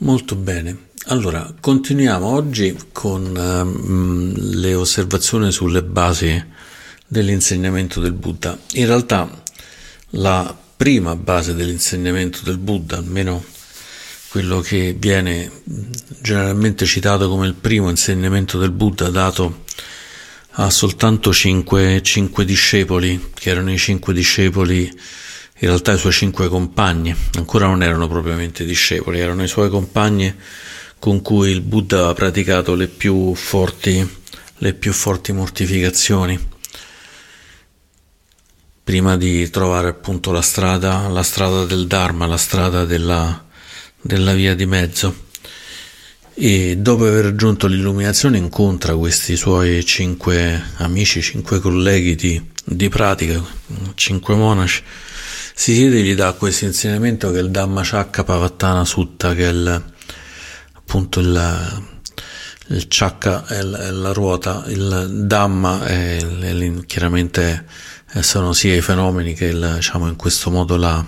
Molto bene. Allora, continuiamo oggi con um, le osservazioni sulle basi dell'insegnamento del Buddha. In realtà la prima base dell'insegnamento del Buddha, almeno quello che viene generalmente citato come il primo insegnamento del Buddha dato a soltanto cinque, cinque discepoli, che erano i cinque discepoli in realtà i suoi cinque compagni, ancora non erano propriamente discepoli, erano i suoi compagni con cui il Buddha aveva praticato le più forti, le più forti mortificazioni prima di trovare appunto la strada, la strada del Dharma, la strada della, della via di mezzo. E dopo aver raggiunto l'illuminazione incontra questi suoi cinque amici, cinque colleghi di, di pratica, cinque monaci, si siede e gli dà questo insegnamento che è il Dhammacakka Pavattana Sutta, che è il, appunto il, il Chakra è la, è la ruota, il Dhamma è, è chiaramente sono sia i fenomeni che il, diciamo in questo modo la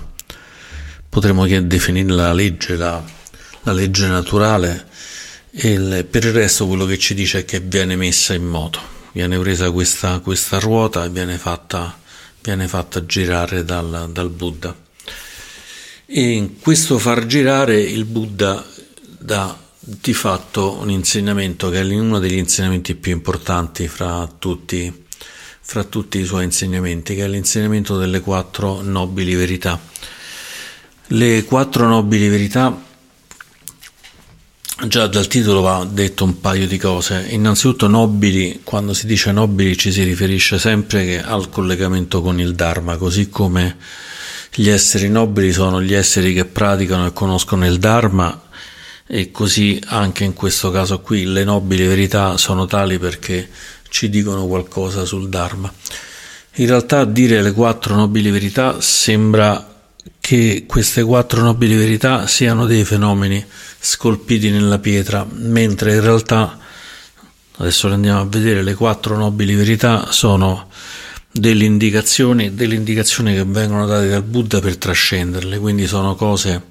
potremmo definire la legge, la, la legge naturale. E il, per il resto quello che ci dice è che viene messa in moto, viene presa questa, questa ruota e viene fatta viene fatta girare dal, dal Buddha. E in questo far girare il Buddha dà di fatto un insegnamento che è uno degli insegnamenti più importanti fra tutti, fra tutti i suoi insegnamenti, che è l'insegnamento delle quattro nobili verità. Le quattro nobili verità Già dal titolo va detto un paio di cose. Innanzitutto nobili, quando si dice nobili ci si riferisce sempre al collegamento con il Dharma, così come gli esseri nobili sono gli esseri che praticano e conoscono il Dharma e così anche in questo caso qui le nobili verità sono tali perché ci dicono qualcosa sul Dharma. In realtà dire le quattro nobili verità sembra che queste quattro nobili verità siano dei fenomeni scolpiti nella pietra, mentre in realtà, adesso le andiamo a vedere, le quattro nobili verità sono delle indicazioni, delle indicazioni che vengono date dal Buddha per trascenderle, quindi sono cose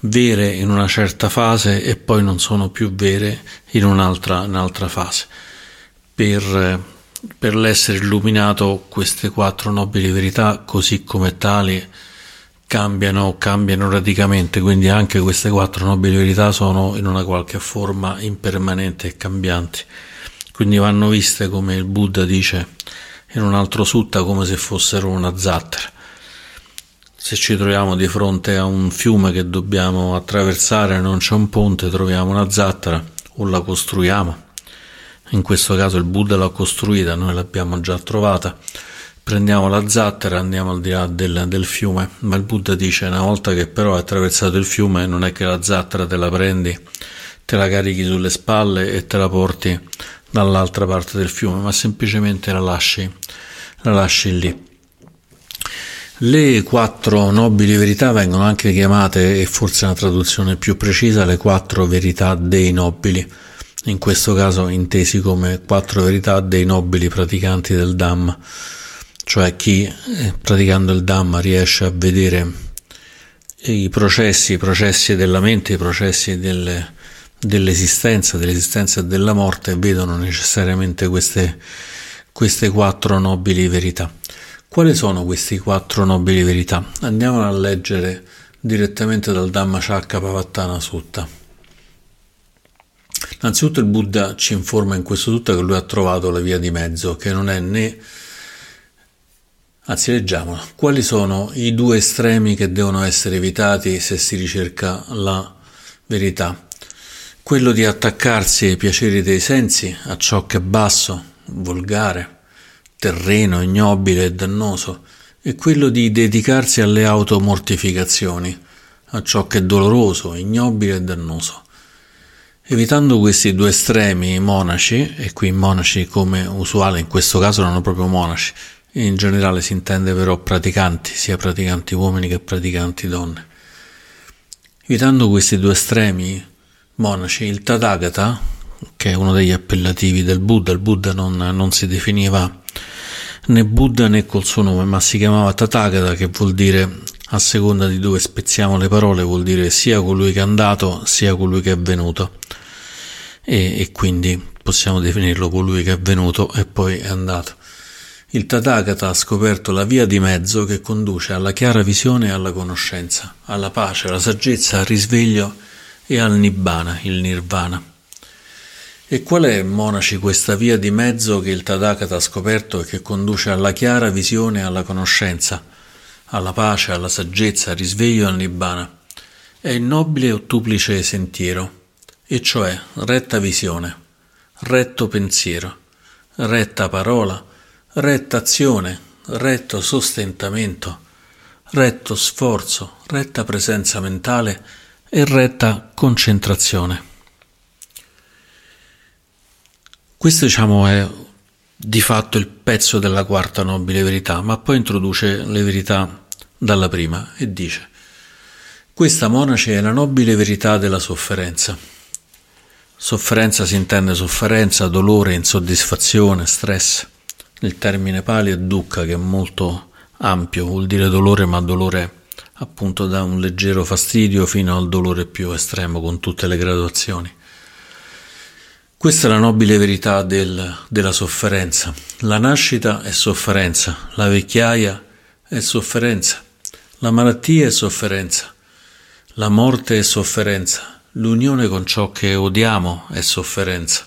vere in una certa fase e poi non sono più vere in un'altra, un'altra fase. Per, per l'essere illuminato queste quattro nobili verità, così come tali, cambiano, cambiano radicalmente, quindi anche queste quattro nobili verità sono in una qualche forma impermanente e cambianti. Quindi vanno viste come il Buddha dice in un altro sutta come se fossero una zattera. Se ci troviamo di fronte a un fiume che dobbiamo attraversare non c'è un ponte, troviamo una zattera o la costruiamo. In questo caso il Buddha l'ha costruita, noi l'abbiamo già trovata prendiamo la zattera, andiamo al di là del, del, fiume, ma il Buddha dice una volta che però hai attraversato il fiume non è che la zattera te la prendi, te la carichi sulle spalle e te la porti dall'altra parte del fiume, ma semplicemente la lasci, la lasci lì. Le quattro nobili verità vengono anche chiamate, e forse una traduzione più precisa, le quattro verità dei nobili, in questo caso intesi come quattro verità dei nobili praticanti del Dhamma cioè chi eh, praticando il Dhamma riesce a vedere i processi, i processi della mente, i processi delle, dell'esistenza, dell'esistenza e della morte, vedono necessariamente queste, queste quattro nobili verità. Quali sono queste quattro nobili verità? Andiamo a leggere direttamente dal Dhamma Chakra Pavattana Sutta. Innanzitutto il Buddha ci informa in questo tutto che lui ha trovato la via di mezzo, che non è né Anzi, leggiamola. Quali sono i due estremi che devono essere evitati se si ricerca la verità? Quello di attaccarsi ai piaceri dei sensi, a ciò che è basso, volgare, terreno, ignobile e dannoso, e quello di dedicarsi alle automortificazioni, a ciò che è doloroso, ignobile e dannoso. Evitando questi due estremi, i monaci, e qui i monaci come usuale in questo caso erano proprio monaci, in generale si intende però praticanti, sia praticanti uomini che praticanti donne. Evitando questi due estremi monaci, il Tathagata, che è uno degli appellativi del Buddha, il Buddha non, non si definiva né Buddha né col suo nome, ma si chiamava Tathagata, che vuol dire a seconda di dove spezziamo le parole vuol dire sia colui che è andato sia colui che è venuto e, e quindi possiamo definirlo colui che è venuto e poi è andato. Il Tathagata ha scoperto la via di mezzo che conduce alla chiara visione e alla conoscenza, alla pace, alla saggezza, al risveglio e al Nibbana, il Nirvana. E qual è, monaci, questa via di mezzo che il Tathagata ha scoperto e che conduce alla chiara visione e alla conoscenza, alla pace, alla saggezza, al risveglio e al Nibbana? È il nobile ottuplice sentiero, e cioè retta visione, retto pensiero, retta parola, retta azione, retto sostentamento, retto sforzo, retta presenza mentale e retta concentrazione. Questo diciamo è di fatto il pezzo della quarta nobile verità, ma poi introduce le verità dalla prima e dice questa monaci è la nobile verità della sofferenza. Sofferenza si intende sofferenza, dolore, insoddisfazione, stress. Il termine pali è dukkha, che è molto ampio, vuol dire dolore, ma dolore appunto da un leggero fastidio fino al dolore più estremo, con tutte le graduazioni. Questa è la nobile verità del, della sofferenza. La nascita è sofferenza, la vecchiaia è sofferenza, la malattia è sofferenza, la morte è sofferenza, l'unione con ciò che odiamo è sofferenza,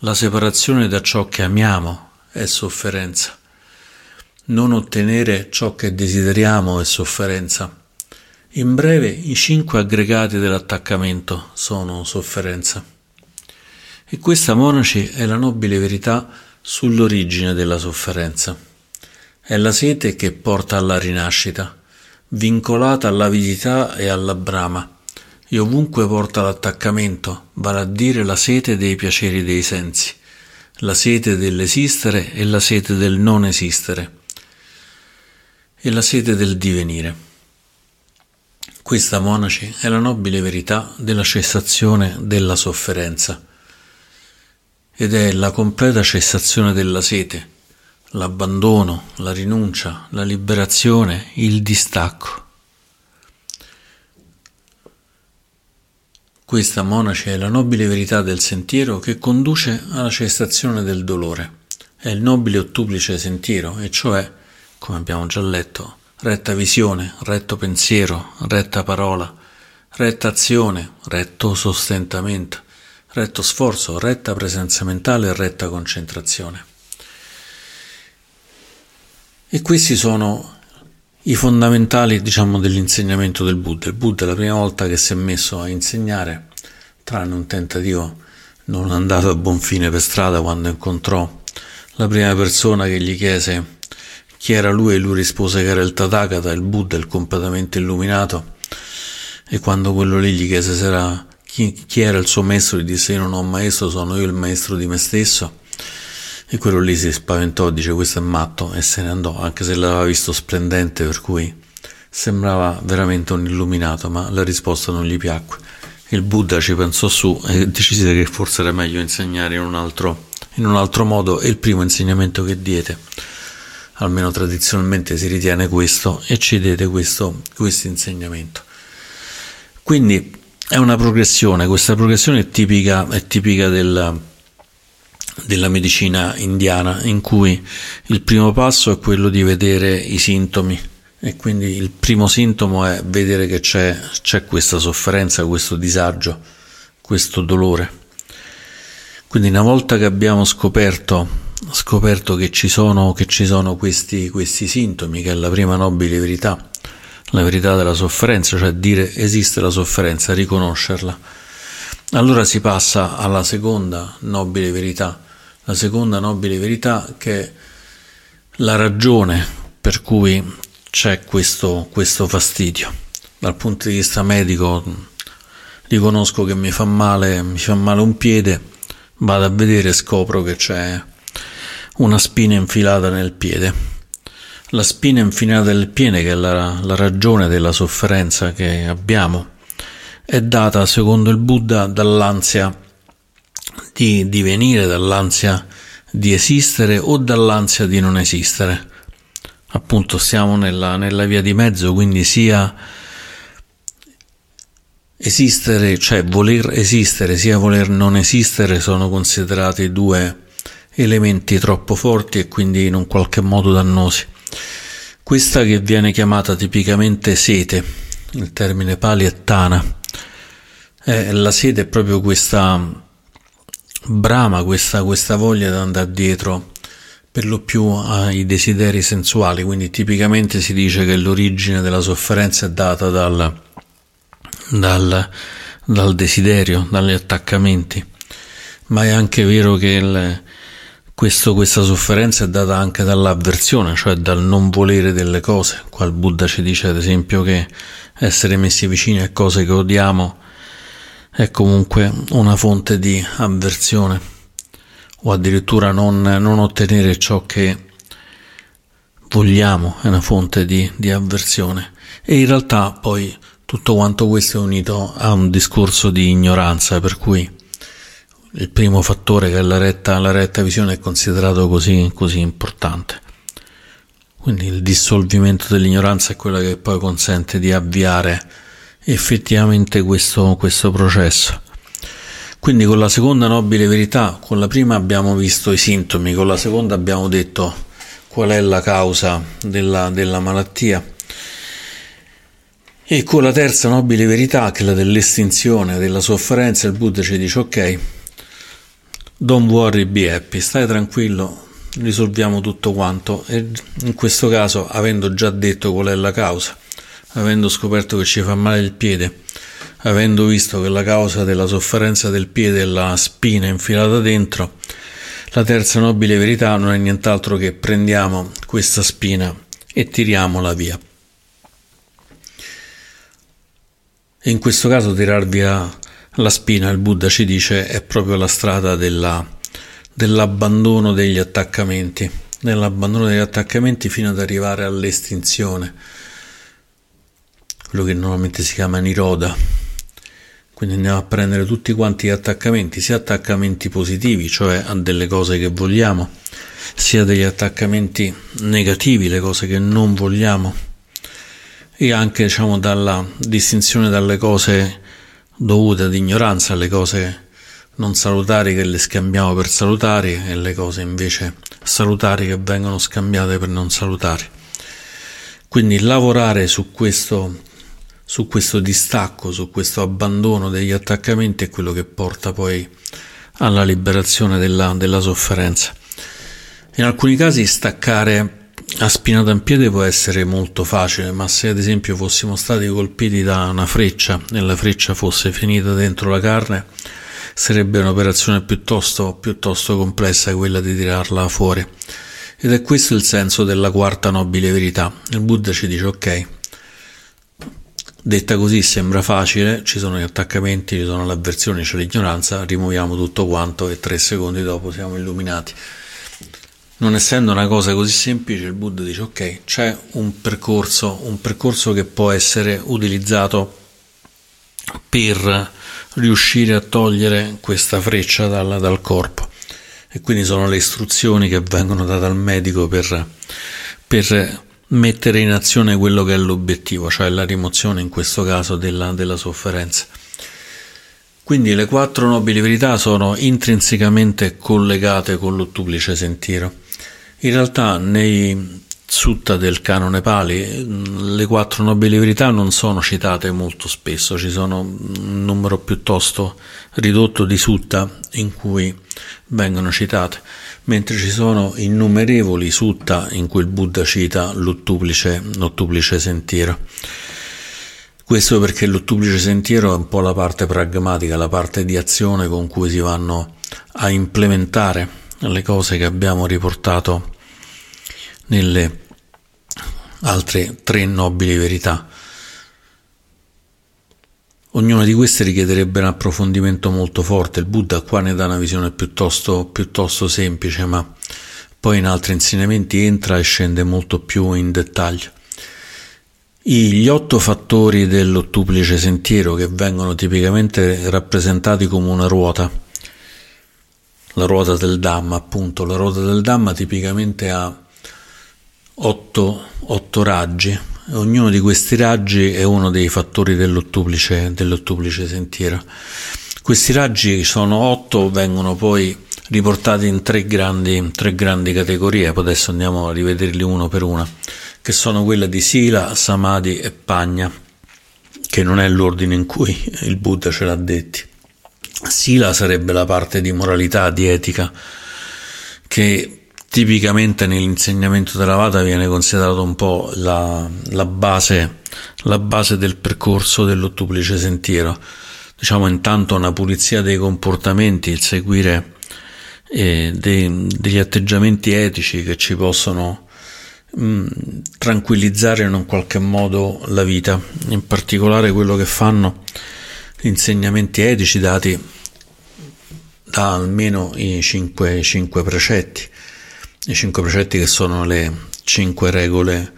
la separazione da ciò che amiamo è sofferenza. Non ottenere ciò che desideriamo è sofferenza. In breve, i cinque aggregati dell'attaccamento sono sofferenza. E questa, monaci, è la nobile verità sull'origine della sofferenza. È la sete che porta alla rinascita, vincolata all'avidità e alla brama, e ovunque porta l'attaccamento, vale a dire la sete dei piaceri dei sensi la sete dell'esistere e la sete del non esistere e la sete del divenire. Questa, monaci, è la nobile verità della cessazione della sofferenza ed è la completa cessazione della sete, l'abbandono, la rinuncia, la liberazione, il distacco. Questa, monaci, è la nobile verità del sentiero che conduce alla cessazione del dolore. È il nobile ottuplice sentiero, e cioè, come abbiamo già letto, retta visione, retto pensiero, retta parola, retta azione, retto sostentamento, retto sforzo, retta presenza mentale e retta concentrazione. E questi sono i fondamentali, diciamo, dell'insegnamento del Buddha. Il Buddha la prima volta che si è messo a insegnare, tranne un tentativo non andato a buon fine per strada quando incontrò la prima persona che gli chiese chi era lui e lui rispose che era il Tathagata, il Buddha, il completamente illuminato. E quando quello lì gli chiese se era, chi, chi era il suo maestro, gli disse io non ho un maestro, sono io il maestro di me stesso. E quello lì si spaventò, dice questo è matto e se ne andò, anche se l'aveva visto splendente, per cui sembrava veramente un illuminato, ma la risposta non gli piacque. Il Buddha ci pensò su e decise che forse era meglio insegnare in un altro, in un altro modo e il primo insegnamento che diede, almeno tradizionalmente si ritiene questo, e ci diede questo, questo insegnamento. Quindi è una progressione, questa progressione è tipica, è tipica del della medicina indiana in cui il primo passo è quello di vedere i sintomi e quindi il primo sintomo è vedere che c'è, c'è questa sofferenza, questo disagio, questo dolore. Quindi una volta che abbiamo scoperto, scoperto che ci sono, che ci sono questi, questi sintomi, che è la prima nobile verità, la verità della sofferenza, cioè dire esiste la sofferenza, riconoscerla, allora si passa alla seconda nobile verità, la seconda nobile verità che è la ragione per cui c'è questo, questo fastidio. Dal punto di vista medico riconosco che mi fa male, mi fa male un piede, vado a vedere e scopro che c'è una spina infilata nel piede. La spina infilata nel piede, che è la, la ragione della sofferenza che abbiamo, è data, secondo il Buddha, dall'ansia di divenire, dall'ansia di esistere o dall'ansia di non esistere. appunto siamo nella, nella via di mezzo, quindi sia esistere, cioè voler esistere, sia voler non esistere sono considerati due elementi troppo forti e quindi in un qualche modo dannosi. Questa che viene chiamata tipicamente sete, il termine pali è tana, eh, la sete è proprio questa brama, questa, questa voglia di andare dietro per lo più ai desideri sensuali, quindi tipicamente si dice che l'origine della sofferenza è data dal, dal, dal desiderio, dagli attaccamenti, ma è anche vero che il, questo, questa sofferenza è data anche dall'avversione, cioè dal non volere delle cose. Qua il Buddha ci dice ad esempio che essere messi vicini a cose che odiamo è comunque una fonte di avversione o addirittura non, non ottenere ciò che vogliamo è una fonte di, di avversione e in realtà poi tutto quanto questo è unito a un discorso di ignoranza per cui il primo fattore che è la retta, la retta visione è considerato così, così importante. Quindi il dissolvimento dell'ignoranza è quello che poi consente di avviare effettivamente questo, questo processo. Quindi con la seconda nobile verità, con la prima abbiamo visto i sintomi, con la seconda abbiamo detto qual è la causa della, della malattia. E con la terza nobile verità, che è la dell'estinzione della sofferenza, il Buddha ci dice ok, don't worry, be happy, stai tranquillo, risolviamo tutto quanto. E in questo caso, avendo già detto qual è la causa, avendo scoperto che ci fa male il piede, avendo visto che la causa della sofferenza del piede è la spina infilata dentro, la terza nobile verità non è nient'altro che prendiamo questa spina e tiriamola via. In questo caso tirar via la spina, il Buddha ci dice, è proprio la strada della, dell'abbandono degli attaccamenti, nell'abbandono degli attaccamenti fino ad arrivare all'estinzione, quello che normalmente si chiama Niroda. Quindi andiamo a prendere tutti quanti gli attaccamenti, sia attaccamenti positivi, cioè a delle cose che vogliamo, sia degli attaccamenti negativi, le cose che non vogliamo, e anche diciamo dalla distinzione dalle cose dovute ad ignoranza, alle cose non salutari che le scambiamo per salutari e le cose invece salutari che vengono scambiate per non salutari. Quindi lavorare su questo su questo distacco, su questo abbandono degli attaccamenti è quello che porta poi alla liberazione della, della sofferenza. In alcuni casi staccare a spinata in piede può essere molto facile, ma se ad esempio fossimo stati colpiti da una freccia e la freccia fosse finita dentro la carne, sarebbe un'operazione piuttosto, piuttosto complessa quella di tirarla fuori. Ed è questo il senso della quarta nobile verità. Il Buddha ci dice ok, Detta così sembra facile, ci sono gli attaccamenti, ci sono l'avversione, c'è l'ignoranza, rimuoviamo tutto quanto e tre secondi dopo siamo illuminati. Non essendo una cosa così semplice, il Buddha dice ok, c'è un percorso, un percorso che può essere utilizzato per riuscire a togliere questa freccia dal, dal corpo. E quindi sono le istruzioni che vengono date al medico per, per mettere in azione quello che è l'obiettivo, cioè la rimozione in questo caso della, della sofferenza. Quindi le quattro nobili verità sono intrinsecamente collegate con l'ottuplice sentiero. In realtà nei sutta del canone Pali le quattro nobili verità non sono citate molto spesso, ci sono un numero piuttosto ridotto di sutta in cui vengono citate mentre ci sono innumerevoli sutta in cui il Buddha cita l'ottuplice, l'ottuplice sentiero. Questo perché l'ottuplice sentiero è un po' la parte pragmatica, la parte di azione con cui si vanno a implementare le cose che abbiamo riportato nelle altre tre nobili verità. Ognuna di queste richiederebbe un approfondimento molto forte. Il Buddha qua ne dà una visione piuttosto, piuttosto semplice, ma poi in altri insegnamenti entra e scende molto più in dettaglio. Gli otto fattori dell'ottuplice sentiero che vengono tipicamente rappresentati come una ruota, la ruota del Dhamma appunto, la ruota del Dhamma tipicamente ha otto, otto raggi. Ognuno di questi raggi è uno dei fattori dell'ottuplice, dell'ottuplice sentiero. Questi raggi sono otto, vengono poi riportati in tre grandi, tre grandi categorie, poi adesso andiamo a rivederli uno per uno, che sono quelle di Sila, Samadhi e Pagna, che non è l'ordine in cui il Buddha ce l'ha detti. Sila sarebbe la parte di moralità, di etica, che tipicamente nell'insegnamento della Vata viene considerato un po' la, la, base, la base del percorso dell'ottuplice sentiero. Diciamo intanto una pulizia dei comportamenti, il seguire eh, dei, degli atteggiamenti etici che ci possono mh, mm, tranquillizzare in un qualche modo la vita, in particolare quello che fanno gli insegnamenti etici dati da almeno i cinque, cinque precetti, i cinque precetti che sono le cinque regole,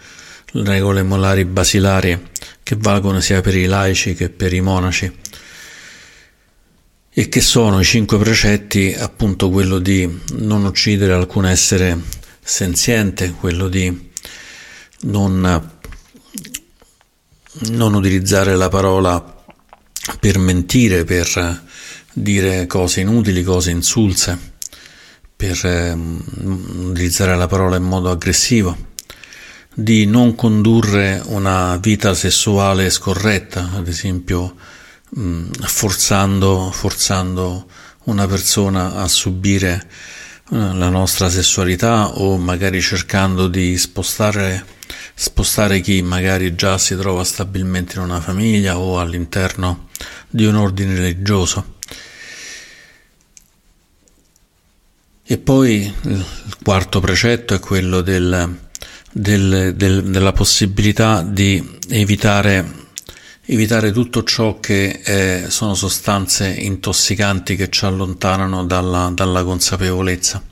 regole molari basilari che valgono sia per i laici che per i monaci. E che sono i cinque precetti appunto quello di non uccidere alcun essere senziente, quello di non, non utilizzare la parola per mentire, per dire cose inutili, cose insulse, per eh, utilizzare la parola in modo aggressivo, di non condurre una vita sessuale scorretta, ad esempio mh, forzando, forzando una persona a subire uh, la nostra sessualità o magari cercando di spostare spostare chi magari già si trova stabilmente in una famiglia o all'interno di un ordine religioso. E poi il quarto precetto è quello del, del, del, della possibilità di evitare, evitare tutto ciò che è, sono sostanze intossicanti che ci allontanano dalla, dalla consapevolezza.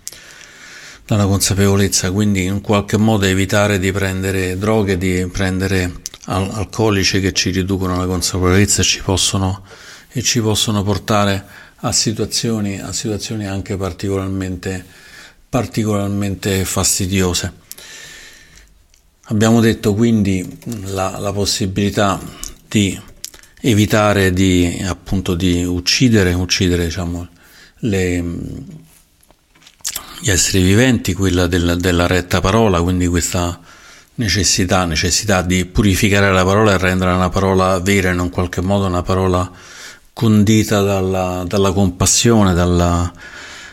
Dalla consapevolezza, quindi in qualche modo evitare di prendere droghe, di prendere al- alcolici che ci riducono la consapevolezza e ci possono, e ci possono portare a situazioni, a situazioni anche particolarmente, particolarmente fastidiose. Abbiamo detto quindi la, la possibilità di evitare di, appunto, di uccidere, uccidere diciamo, le, gli esseri viventi, quella del, della retta parola, quindi questa necessità, necessità di purificare la parola e rendere una parola vera in un qualche modo una parola condita dalla, dalla compassione, dalla,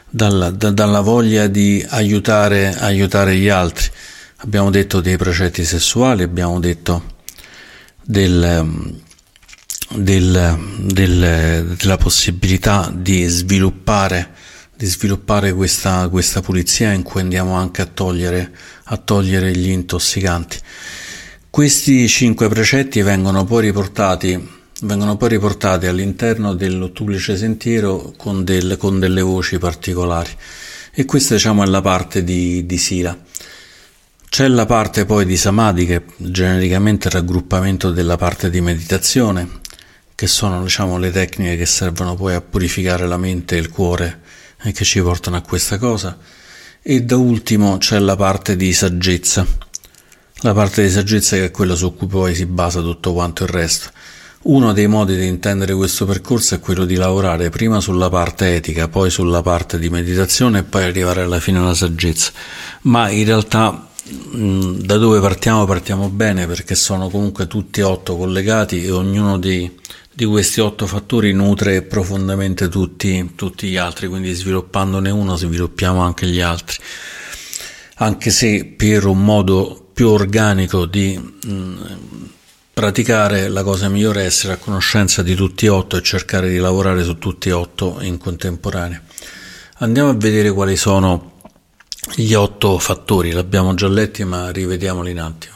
dalla, da, dalla, voglia di aiutare, aiutare gli altri. Abbiamo detto dei precetti sessuali, abbiamo detto del, del, del, della possibilità di sviluppare di sviluppare questa, questa pulizia in cui andiamo anche a togliere, a togliere gli intossicanti. Questi cinque precetti vengono poi riportati, vengono poi riportati all'interno dell'ottuplice sentiero con, del, con, delle voci particolari e questa diciamo è la parte di, di Sila. C'è la parte poi di Samadhi che genericamente è il raggruppamento della parte di meditazione, che sono diciamo, le tecniche che servono poi a purificare la mente e il cuore e che ci portano a questa cosa. E da ultimo c'è la parte di saggezza, la parte di saggezza che è quella su cui poi si basa tutto quanto il resto. Uno dei modi di intendere questo percorso è quello di lavorare prima sulla parte etica, poi sulla parte di meditazione e poi arrivare alla fine alla saggezza. Ma in realtà da dove partiamo partiamo bene perché sono comunque tutti otto collegati e ognuno dei di questi otto fattori nutre profondamente tutti, tutti gli altri, quindi sviluppandone uno sviluppiamo anche gli altri. Anche se per un modo più organico di mh, mm, praticare la cosa migliore è essere a conoscenza di tutti e otto e cercare di lavorare su tutti e otto in contemporanea. Andiamo a vedere quali sono gli otto fattori, l'abbiamo già letti ma rivediamoli un attimo.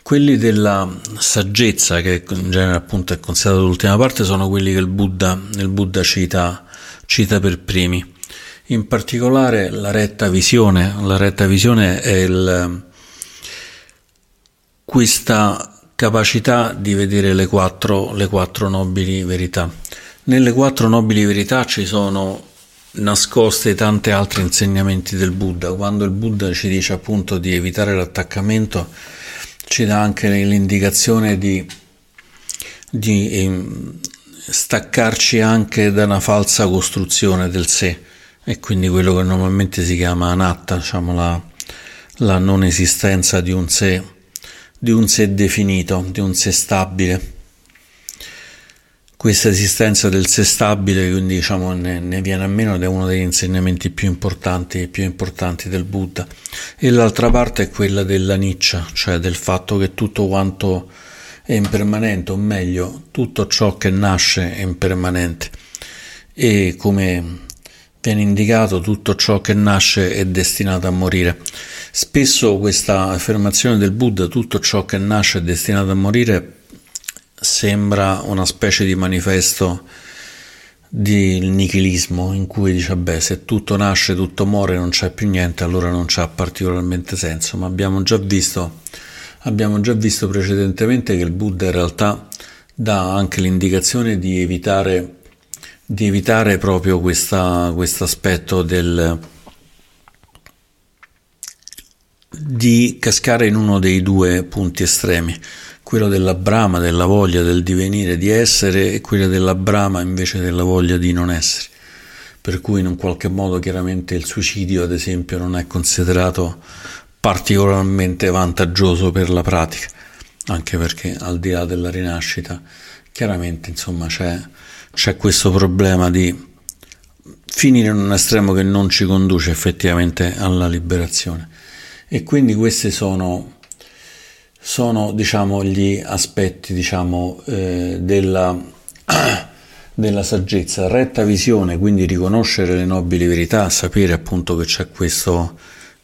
Quelli della saggezza, che in genere appunto è considerata l'ultima parte, sono quelli che il Buddha, il Buddha cita, cita per primi. In particolare la retta visione, la retta visione è il, questa capacità di vedere le quattro, le quattro nobili verità. Nelle quattro nobili verità ci sono nascoste tanti altri insegnamenti del Buddha. Quando il Buddha ci dice appunto di evitare l'attaccamento, ci dà anche l'indicazione di, di ehm, staccarci anche da una falsa costruzione del sé e quindi quello che normalmente si chiama anatta, diciamo la, la non esistenza di un sé, di un sé definito, di un sé stabile. Questa esistenza del sé stabile quindi diciamo ne, ne, viene a meno ed è uno degli insegnamenti più importanti, più importanti del Buddha. E l'altra parte è quella della niccia cioè del fatto che tutto quanto è impermanente o meglio tutto ciò che nasce è impermanente e come viene indicato tutto ciò che nasce è destinato a morire spesso questa affermazione del Buddha tutto ciò che nasce è destinato a morire sembra una specie di manifesto di nichilismo in cui dice beh se tutto nasce tutto muore non c'è più niente allora non c'ha particolarmente senso. Ma abbiamo già visto abbiamo già visto precedentemente che il Buddha in realtà dà anche l'indicazione di evitare di evitare proprio questo aspetto del di cascare in uno dei due punti estremi quello della brama, della voglia del divenire, di essere e quella della brama invece della voglia di non essere. Per cui in un qualche modo chiaramente il suicidio, ad esempio, non è considerato particolarmente vantaggioso per la pratica, anche perché al di là della rinascita, chiaramente insomma c'è, c'è questo problema di finire in un estremo che non ci conduce effettivamente alla liberazione. E quindi queste sono sono diciamo, gli aspetti diciamo, eh, della, della, saggezza, retta visione, quindi riconoscere le nobili verità, sapere appunto che c'è questo,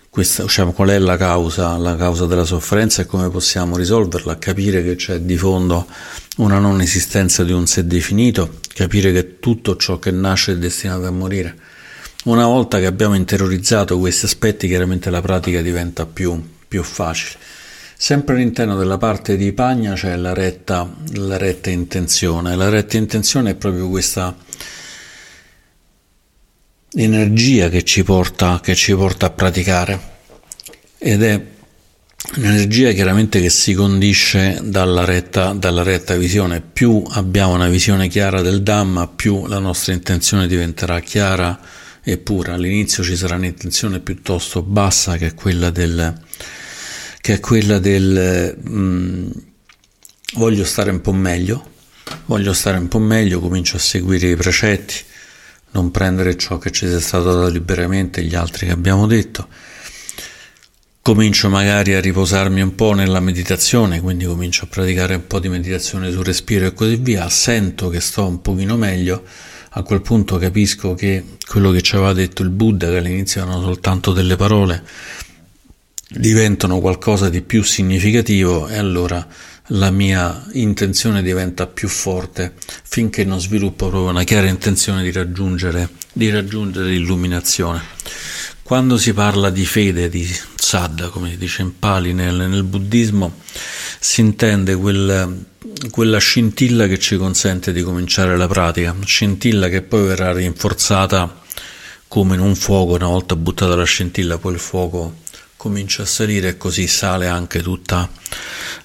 questa, diciamo, qual è la causa, la causa della sofferenza e come possiamo risolverla, capire che c'è di fondo una non esistenza di un sé definito, capire che tutto ciò che nasce è destinato a morire. Una volta che abbiamo interiorizzato questi aspetti, chiaramente la pratica diventa più, più facile. Sempre all'interno della parte di Pagna c'è la retta, la retta intenzione. La retta intenzione è proprio questa energia che ci porta, che ci porta a praticare ed è un'energia chiaramente che si condisce dalla retta, dalla retta visione. Più abbiamo una visione chiara del Dhamma, più la nostra intenzione diventerà chiara e pura. All'inizio ci sarà un'intenzione piuttosto bassa che è quella del che è quella del mm, voglio stare un po' meglio, voglio stare un po' meglio, comincio a seguire i precetti, non prendere ciò che ci è stato dato liberamente, gli altri che abbiamo detto. Comincio magari a riposarmi un po' nella meditazione, quindi comincio a praticare un po' di meditazione sul respiro e così via, sento che sto un pochino meglio, a quel punto capisco che quello che ci aveva detto il Buddha, che all'inizio erano soltanto delle parole, diventano qualcosa di più significativo e allora la mia intenzione diventa più forte finché non sviluppo proprio una chiara intenzione di raggiungere, di raggiungere l'illuminazione. Quando si parla di fede, di sadda, come si dice in Pali nel, nel buddismo, si intende quel, quella scintilla che ci consente di cominciare la pratica, scintilla che poi verrà rinforzata come in un fuoco, una volta buttata la scintilla, poi il fuoco comincia a salire e così sale anche tutta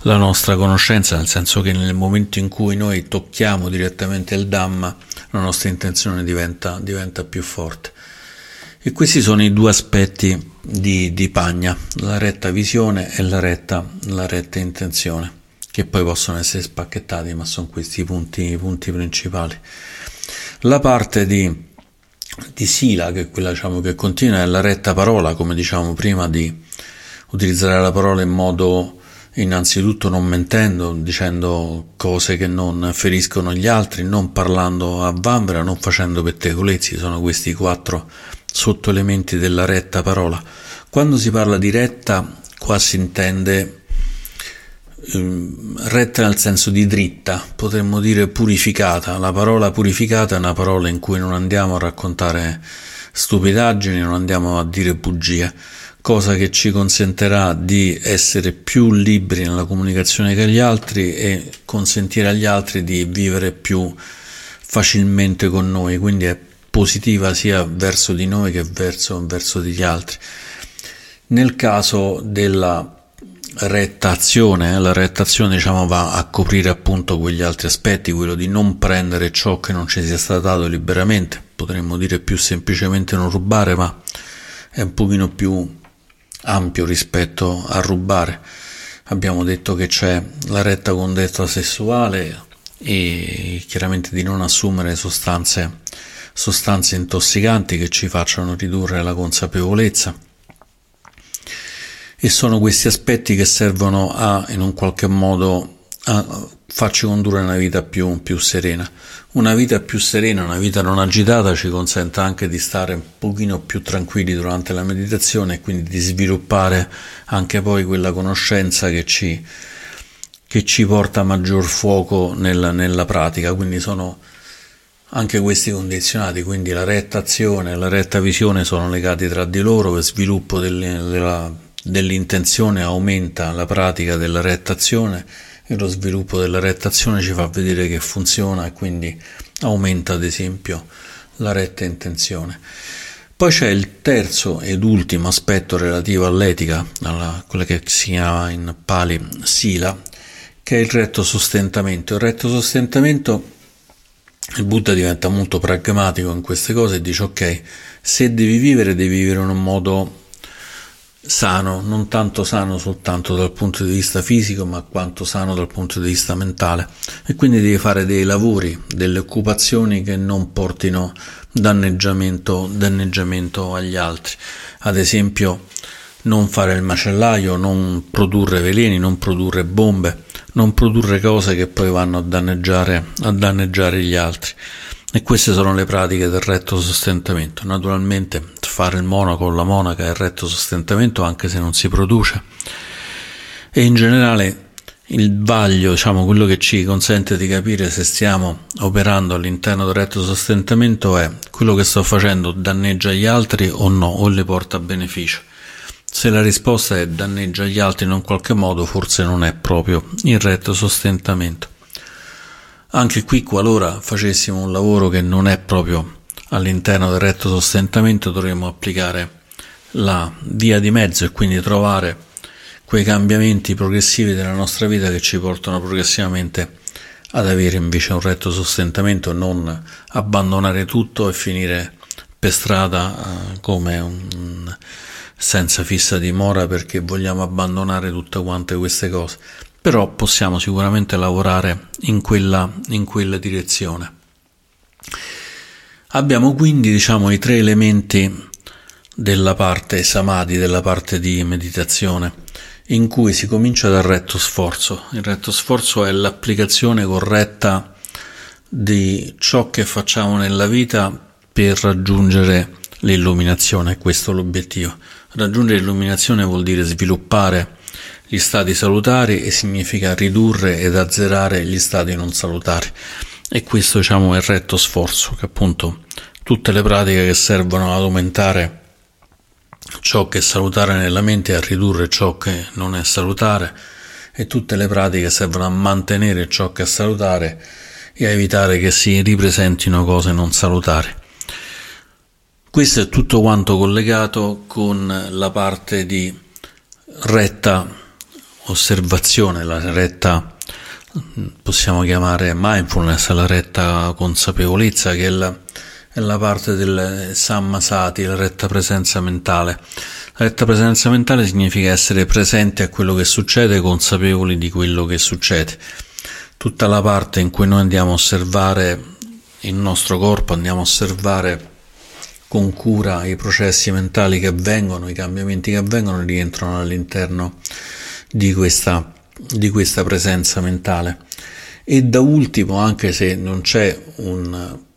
la nostra conoscenza, nel senso che nel momento in cui noi tocchiamo direttamente il Dhamma, la nostra intenzione diventa, diventa più forte. E questi sono i due aspetti di, di Pagna, la retta visione e la retta, la retta intenzione, che poi possono essere spacchettati, ma sono questi i punti, i punti principali. La parte di di Sila, che è quella diciamo, che continua, è la retta parola, come diciamo prima, di utilizzare la parola in modo innanzitutto non mentendo, dicendo cose che non feriscono gli altri, non parlando a vanvera, non facendo pettegolezzi, sono questi quattro sottoelementi della retta parola. Quando si parla di retta, qua si intende Ehm, retta nel senso di dritta, potremmo dire purificata. La parola purificata è una parola in cui non andiamo a raccontare stupidaggini, non andiamo a dire bugie, cosa che ci consentirà di essere più liberi nella comunicazione con gli altri e consentire agli altri di vivere più facilmente con noi. Quindi è positiva sia verso di noi che verso, verso degli altri. Nel caso della retta azione, eh, la retta azione diciamo, va a coprire appunto quegli altri aspetti, quello di non prendere ciò che non ci sia stato dato liberamente, potremmo dire più semplicemente non rubare, ma è un pochino più ampio rispetto a rubare. Abbiamo detto che c'è la retta condotta sessuale e chiaramente di non assumere sostanze, sostanze intossicanti che ci facciano ridurre la consapevolezza e sono questi aspetti che servono a in un qualche modo a farci condurre una vita più, più serena. Una vita più serena, una vita non agitata ci consente anche di stare un pochino più tranquilli durante la meditazione e quindi di sviluppare anche poi quella conoscenza che ci, che ci porta maggior fuoco nella, nella pratica. Quindi sono anche questi condizionati, quindi la retta azione e la retta visione sono legati tra di loro per sviluppo delle, della dell'intenzione aumenta la pratica della rettazione e lo sviluppo della rettazione ci fa vedere che funziona e quindi aumenta ad esempio la retta intenzione. Poi c'è il terzo ed ultimo aspetto relativo all'etica, alla, quella che si chiama in Pali Sila, che è il retto sostentamento. Il retto sostentamento, il Buddha diventa molto pragmatico in queste cose e dice ok, se devi vivere devi vivere in un modo sano, non tanto sano soltanto dal punto di vista fisico, ma quanto sano dal punto di vista mentale. E quindi devi fare dei lavori, delle occupazioni che non portino danneggiamento, danneggiamento agli altri. Ad esempio, non fare il macellaio, non produrre veleni, non produrre bombe, non produrre cose che poi vanno a danneggiare, a danneggiare gli altri. E queste sono le pratiche del retto sostentamento. Naturalmente fare il monaco o la monaca è il retto sostentamento anche se non si produce. E in generale il vaglio, diciamo quello che ci consente di capire se stiamo operando all'interno del retto sostentamento è quello che sto facendo danneggia gli altri o no, o le porta beneficio. Se la risposta è danneggia gli altri in un qualche modo, forse non è proprio il retto sostentamento. Anche qui, qualora facessimo un lavoro che non è proprio all'interno del retto sostentamento, dovremmo applicare la via di mezzo e quindi trovare quei cambiamenti progressivi della nostra vita che ci portano progressivamente ad avere invece un retto sostentamento, non abbandonare tutto e finire per strada uh, come un senza fissa dimora perché vogliamo abbandonare tutte quante queste cose però possiamo sicuramente lavorare in quella, in quella direzione. Abbiamo quindi diciamo, i tre elementi della parte samadhi, della parte di meditazione, in cui si comincia dal retto sforzo. Il retto sforzo è l'applicazione corretta di ciò che facciamo nella vita per raggiungere l'illuminazione, questo è l'obiettivo. Raggiungere l'illuminazione vuol dire sviluppare gli stati salutari e significa ridurre ed azzerare gli stati non salutari. E questo diciamo è il retto sforzo, che appunto tutte le pratiche che servono ad aumentare ciò che è salutare nella mente e a ridurre ciò che non è salutare e tutte le pratiche servono a mantenere ciò che è salutare e a evitare che si ripresentino cose non salutari. Questo è tutto quanto collegato con la parte di retta osservazione, la retta possiamo chiamare mindfulness, la retta consapevolezza che è la, è la parte del sammasati, la retta presenza mentale. La retta presenza mentale significa essere presenti a quello che succede, consapevoli di quello che succede. Tutta la parte in cui noi andiamo a osservare il nostro corpo, andiamo a osservare con cura i processi mentali che avvengono, i cambiamenti che avvengono, rientrano all'interno di questa, di questa presenza mentale. E da ultimo, anche se non c'è un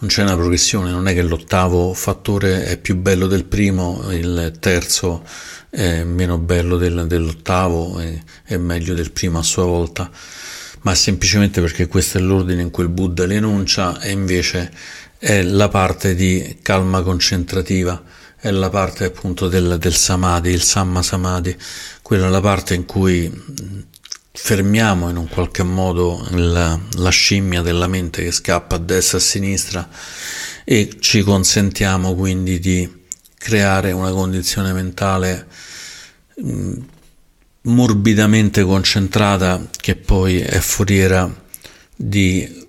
non c'è una progressione, non è che l'ottavo fattore è più bello del primo, il terzo è meno bello del, dell'ottavo e è meglio del primo a sua volta, ma semplicemente perché questo è l'ordine in cui il Buddha enuncia e invece è la parte di calma concentrativa è la parte appunto del, del samadhi, il samma samadhi, quella è la parte in cui fermiamo in un qualche modo la, la scimmia della mente che scappa a destra e a sinistra e ci consentiamo quindi di creare una condizione mentale morbidamente concentrata che poi è foriera di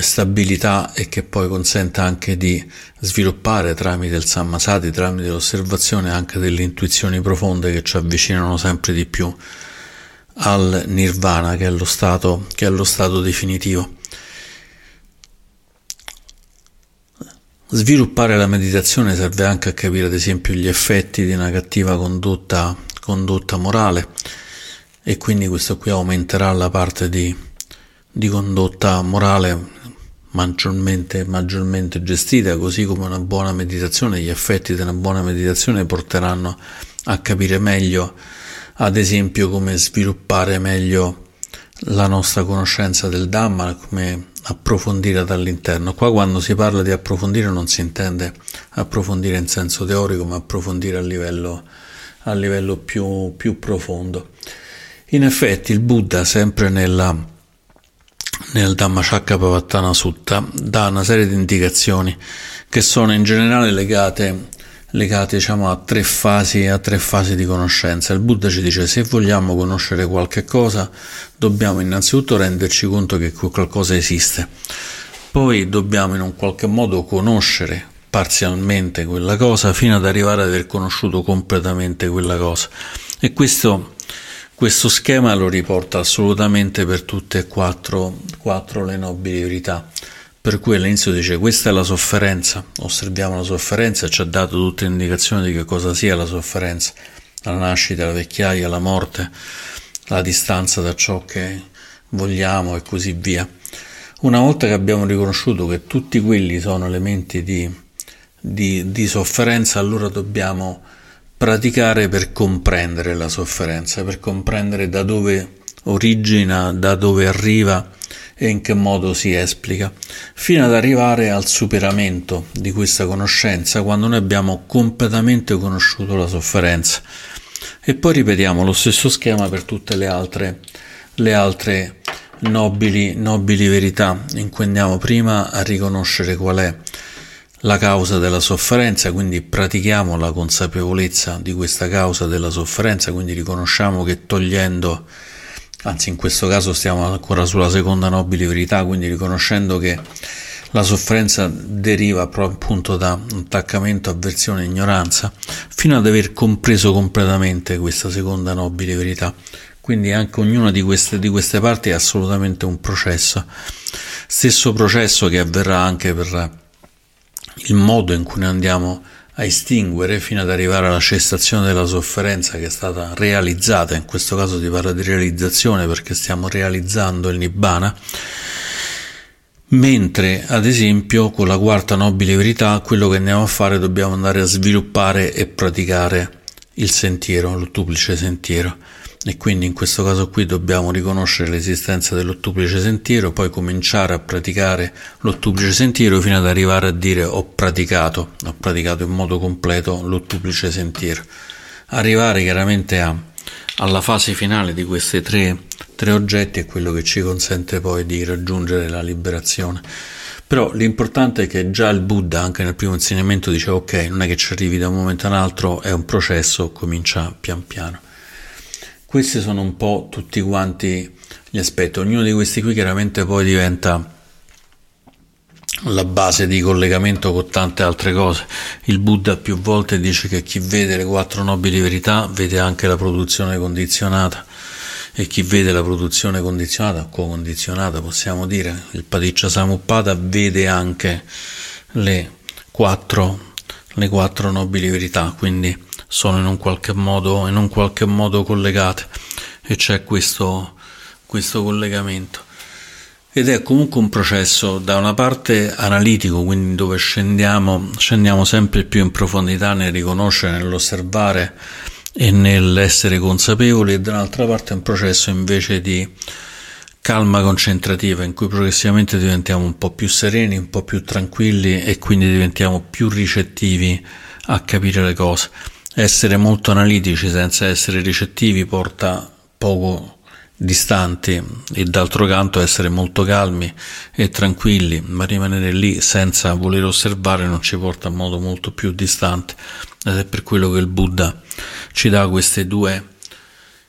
stabilità e che poi consente anche di sviluppare tramite il sammasati, tramite l'osservazione anche delle intuizioni profonde che ci avvicinano sempre di più al nirvana che è lo stato, è lo stato definitivo. Sviluppare la meditazione serve anche a capire ad esempio gli effetti di una cattiva condotta, condotta morale e quindi questo qui aumenterà la parte di, di condotta morale maggiormente, maggiormente gestita, così come una buona meditazione, gli effetti di una buona meditazione porteranno a capire meglio, ad esempio, come sviluppare meglio la nostra conoscenza del Dhamma, come approfondire dall'interno. Qua quando si parla di approfondire non si intende approfondire in senso teorico, ma approfondire a livello, a livello più, più profondo. In effetti il Buddha, sempre nella nel Dhammacakkappavattana Sutta dà una serie di indicazioni che sono in generale legate, legate diciamo, a, tre fasi, a tre fasi di conoscenza. Il Buddha ci dice se vogliamo conoscere qualche cosa dobbiamo innanzitutto renderci conto che qualcosa esiste, poi dobbiamo in un qualche modo conoscere parzialmente quella cosa fino ad arrivare ad aver conosciuto completamente quella cosa. E questo questo schema lo riporta assolutamente per tutte e quattro, quattro le nobili verità. Per cui all'inizio dice questa è la sofferenza, osserviamo la sofferenza ci ha dato tutte le indicazioni di che cosa sia la sofferenza, la nascita, la vecchiaia, la morte, la distanza da ciò che vogliamo e così via. Una volta che abbiamo riconosciuto che tutti quelli sono elementi di, di, di sofferenza, allora dobbiamo praticare per comprendere la sofferenza, per comprendere da dove origina, da dove arriva e in che modo si esplica, fino ad arrivare al superamento di questa conoscenza quando noi abbiamo completamente conosciuto la sofferenza. E poi ripetiamo lo stesso schema per tutte le altre, le altre nobili, nobili verità, in cui andiamo prima a riconoscere qual è la causa della sofferenza, quindi pratichiamo la consapevolezza di questa causa della sofferenza, quindi riconosciamo che togliendo, anzi in questo caso stiamo ancora sulla seconda nobile verità, quindi riconoscendo che la sofferenza deriva proprio appunto da attaccamento, avversione, ignoranza, fino ad aver compreso completamente questa seconda nobile verità. Quindi anche ognuna di queste, di queste parti è assolutamente un processo. Stesso processo che avverrà anche per il modo in cui noi andiamo a estinguere fino ad arrivare alla cessazione della sofferenza che è stata realizzata, in questo caso si parla di realizzazione perché stiamo realizzando il Nibbana, mentre ad esempio con la quarta nobile verità quello che andiamo a fare dobbiamo andare a sviluppare e praticare il sentiero, l'ottuplice sentiero e quindi in questo caso qui dobbiamo riconoscere l'esistenza dell'ottuplice sentiero, poi cominciare a praticare l'ottuplice sentiero fino ad arrivare a dire ho praticato, ho praticato in modo completo l'ottuplice sentiero. Arrivare chiaramente a, alla fase finale di questi tre, tre oggetti è quello che ci consente poi di raggiungere la liberazione. Però l'importante è che già il Buddha, anche nel primo insegnamento, dice ok, non è che ci arrivi da un momento all'altro, è un processo, comincia pian piano. Questi sono un po' tutti quanti gli aspetti, ognuno di questi qui chiaramente poi diventa la base di collegamento con tante altre cose. Il Buddha più volte dice che chi vede le quattro nobili verità vede anche la produzione condizionata. E chi vede la produzione condizionata co-condizionata possiamo dire, il Paticcia Samuppada vede anche le quattro, le quattro nobili verità, quindi sono in un qualche modo, in un qualche modo collegate e c'è questo, questo collegamento. Ed è comunque un processo da una parte analitico, quindi dove scendiamo, scendiamo sempre più in profondità nel riconoscere, nell'osservare e nell'essere consapevoli, e dall'altra parte un processo invece di calma concentrativa in cui progressivamente diventiamo un po' più sereni, un po' più tranquilli e quindi diventiamo più ricettivi a capire le cose essere molto analitici senza essere ricettivi porta poco, distanti e d'altro canto essere molto calmi e tranquilli, ma rimanere lì senza voler osservare non ci porta a modo molto più distante. Ed è per quello che il Buddha ci dà questi due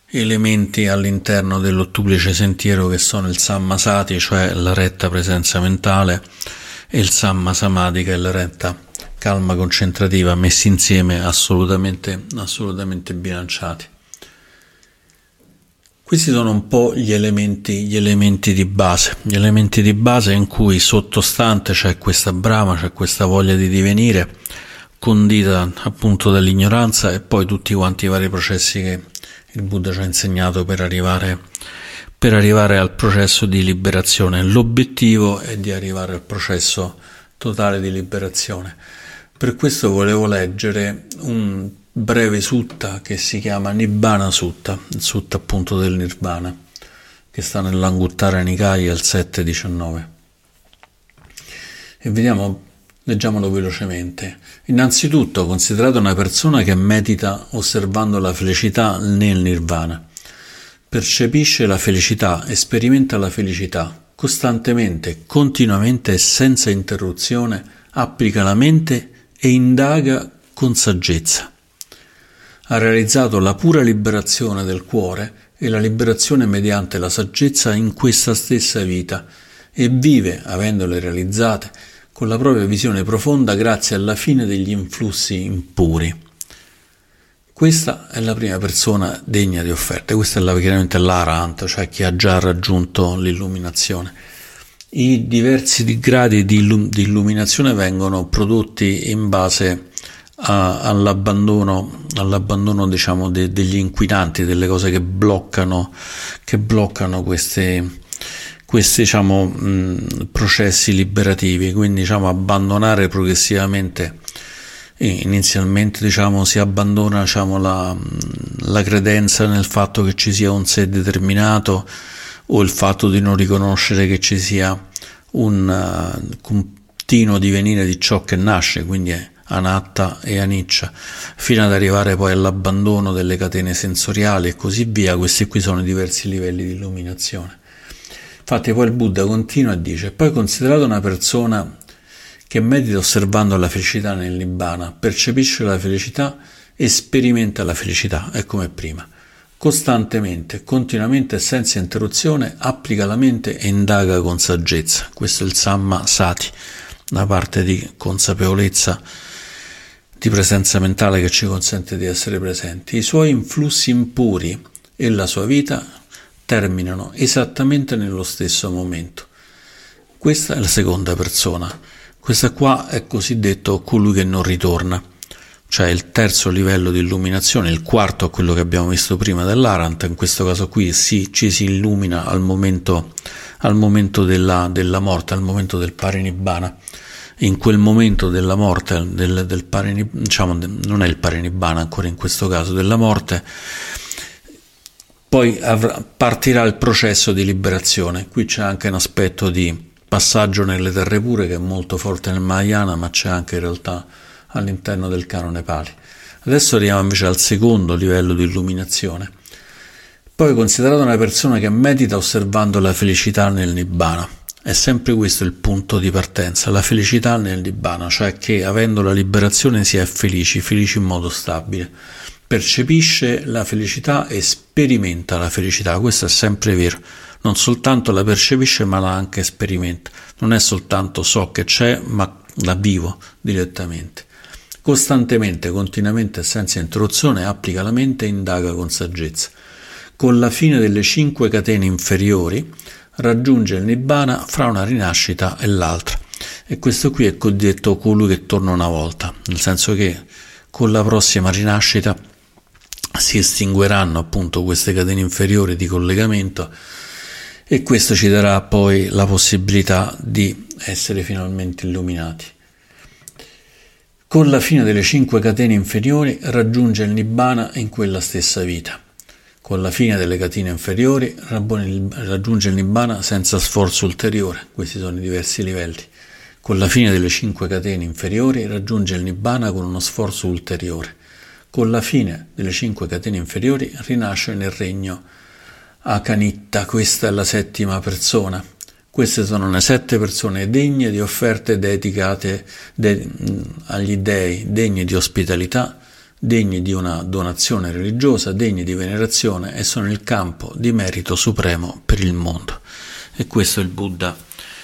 elementi all'interno dell'ottuplice sentiero che sono il Sammasati, cioè la retta presenza mentale, e il Samma Samadhi, che è la retta calma concentrativa, messi insieme assolutamente, assolutamente bilanciati. Questi sono un po' gli elementi, gli elementi di base, gli elementi di base in cui sottostante c'è questa brama, c'è questa voglia di divenire, condita appunto dall'ignoranza e poi tutti quanti i vari processi che il Buddha ci ha insegnato per arrivare, per arrivare al processo di liberazione. L'obiettivo è di arrivare al processo totale di liberazione. Per questo volevo leggere un breve sutta che si chiama Nibbana Sutta, il sutta appunto del Nirvana, che sta nell'Anguttara Nikaya al 7.19. E vediamo Leggiamolo velocemente. Innanzitutto, considerate una persona che medita osservando la felicità nel nirvana. Percepisce la felicità, sperimenta la felicità, costantemente, continuamente e senza interruzione, applica la mente e indaga con saggezza. Ha realizzato la pura liberazione del cuore e la liberazione mediante la saggezza in questa stessa vita e vive, avendole realizzate, con la propria visione profonda grazie alla fine degli influssi impuri. Questa è la prima persona degna di offerte, questa è la, chiaramente l'Arant, cioè chi ha già raggiunto l'illuminazione. I diversi gradi di, illum- di illuminazione vengono prodotti in base a, all'abbandono, all'abbandono diciamo, de- degli inquinanti, delle cose che bloccano, che bloccano queste, questi diciamo, mh, processi liberativi, quindi diciamo, abbandonare progressivamente. Inizialmente diciamo, si abbandona diciamo, la, la credenza nel fatto che ci sia un sé determinato o il fatto di non riconoscere che ci sia un uh, continuo divenire di ciò che nasce, quindi è anatta e aniccia, fino ad arrivare poi all'abbandono delle catene sensoriali e così via. Questi qui sono i diversi livelli di illuminazione. Infatti poi il Buddha continua e dice, poi considerato una persona che medita osservando la felicità nel Nibbana, percepisce la felicità e sperimenta la felicità, è come prima. Costantemente, continuamente senza interruzione applica la mente e indaga con saggezza. Questo è il Samma Sati, una parte di consapevolezza, di presenza mentale che ci consente di essere presenti. I suoi influssi impuri e la sua vita terminano esattamente nello stesso momento. Questa è la seconda persona. Questa qua è cosiddetto colui che non ritorna, cioè il terzo livello di illuminazione, il quarto a quello che abbiamo visto prima dell'Arant, in questo caso qui si, ci si illumina al momento, al momento della, della, morte, al momento del parinibbana. In quel momento della morte, del, del parinibbana, diciamo, non è il parinibbana ancora in questo caso, della morte, poi avrà, partirà il processo di liberazione. Qui c'è anche un aspetto di passaggio nelle terre pure che è molto forte nel Mahayana, ma c'è anche in realtà all'interno del canone Pali. Adesso arriviamo invece al secondo livello di illuminazione. Poi considerate una persona che medita osservando la felicità nel Nibbana. È sempre questo il punto di partenza, la felicità nel Nibbana, cioè che avendo la liberazione si è felici, felici in modo stabile percepisce la felicità e sperimenta la felicità, questo è sempre vero, non soltanto la percepisce ma la anche sperimenta, non è soltanto so che c'è ma la vivo direttamente. Costantemente, continuamente e senza interruzione applica la mente e indaga con saggezza. Con la fine delle cinque catene inferiori raggiunge il Nibbana fra una rinascita e l'altra. E questo qui è cosiddetto colui che torna una volta, nel senso che con la prossima rinascita si estingueranno appunto queste catene inferiori di collegamento e questo ci darà poi la possibilità di essere finalmente illuminati. Con la fine delle cinque catene inferiori raggiunge il Nibbana in quella stessa vita. Con la fine delle catene inferiori raggiunge il Nibbana senza sforzo ulteriore, questi sono i diversi livelli. Con la fine delle cinque catene inferiori raggiunge il Nibbana con uno sforzo ulteriore. Con la fine delle cinque catene inferiori rinasce nel regno Akanitta, questa è la settima persona. Queste sono le sette persone degne di offerte dedicate de- agli dei, degne di ospitalità, degne di una donazione religiosa, degne di venerazione e sono il campo di merito supremo per il mondo. E questo il Buddha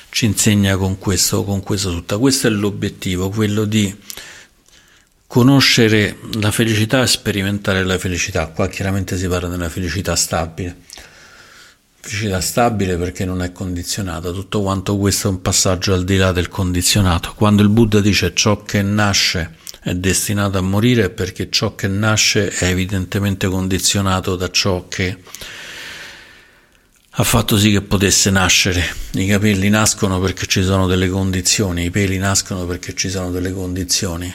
ci insegna con questo, con questo tutta. Questo è l'obiettivo, quello di conoscere la felicità e sperimentare la felicità. Qua chiaramente si parla della felicità stabile. Felicità stabile perché non è condizionata. Tutto quanto questo è un passaggio al di là del condizionato. Quando il Buddha dice ciò che nasce è destinato a morire perché ciò che nasce è evidentemente condizionato da ciò che ha fatto sì che potesse nascere. I capelli nascono perché ci sono delle condizioni, i peli nascono perché ci sono delle condizioni.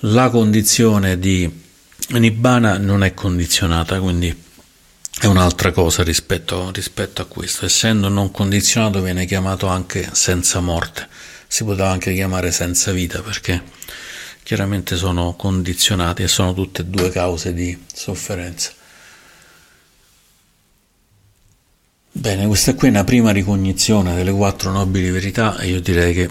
La condizione di Nibbana non è condizionata, quindi è un'altra cosa rispetto, rispetto a questo. Essendo non condizionato viene chiamato anche senza morte, si poteva anche chiamare senza vita perché chiaramente sono condizionati e sono tutte e due cause di sofferenza. Bene, questa qui è una prima ricognizione delle quattro nobili verità e io direi che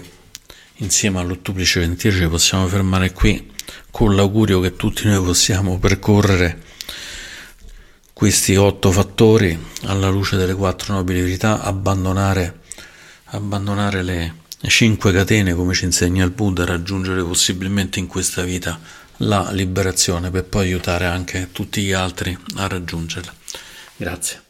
insieme all'ottuplice ventiero ci possiamo fermare qui con l'augurio che tutti noi possiamo percorrere questi otto fattori alla luce delle quattro nobili verità, abbandonare, abbandonare le, cinque catene come ci insegna il Buddha, raggiungere possibilmente in questa vita la liberazione per poi aiutare anche tutti gli altri a raggiungerla. Grazie.